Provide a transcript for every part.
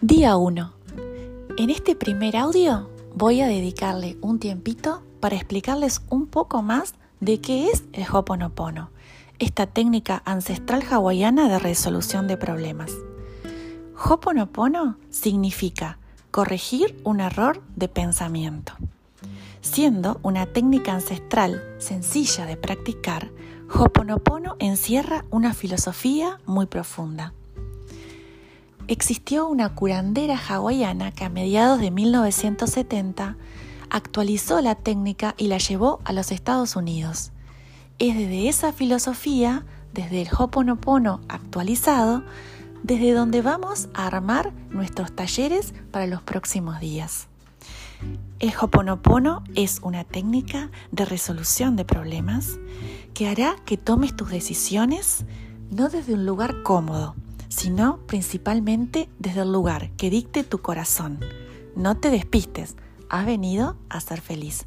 Día 1. En este primer audio voy a dedicarle un tiempito para explicarles un poco más de qué es el Hoponopono, esta técnica ancestral hawaiana de resolución de problemas. Hoponopono significa corregir un error de pensamiento. Siendo una técnica ancestral sencilla de practicar, Hoponopono encierra una filosofía muy profunda existió una curandera hawaiana que a mediados de 1970 actualizó la técnica y la llevó a los Estados Unidos. Es desde esa filosofía, desde el Hoponopono actualizado, desde donde vamos a armar nuestros talleres para los próximos días. El Hoponopono es una técnica de resolución de problemas que hará que tomes tus decisiones no desde un lugar cómodo, sino principalmente desde el lugar que dicte tu corazón. No te despistes, has venido a ser feliz.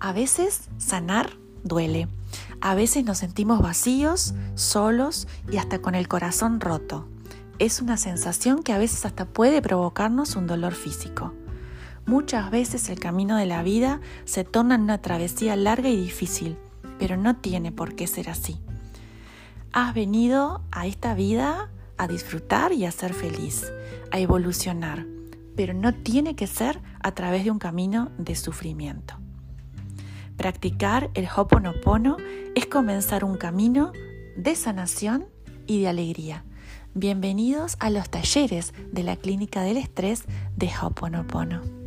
A veces sanar duele, a veces nos sentimos vacíos, solos y hasta con el corazón roto. Es una sensación que a veces hasta puede provocarnos un dolor físico. Muchas veces el camino de la vida se torna en una travesía larga y difícil, pero no tiene por qué ser así. Has venido a esta vida a disfrutar y a ser feliz, a evolucionar, pero no tiene que ser a través de un camino de sufrimiento. Practicar el Hoponopono es comenzar un camino de sanación y de alegría. Bienvenidos a los talleres de la Clínica del Estrés de Hoponopono.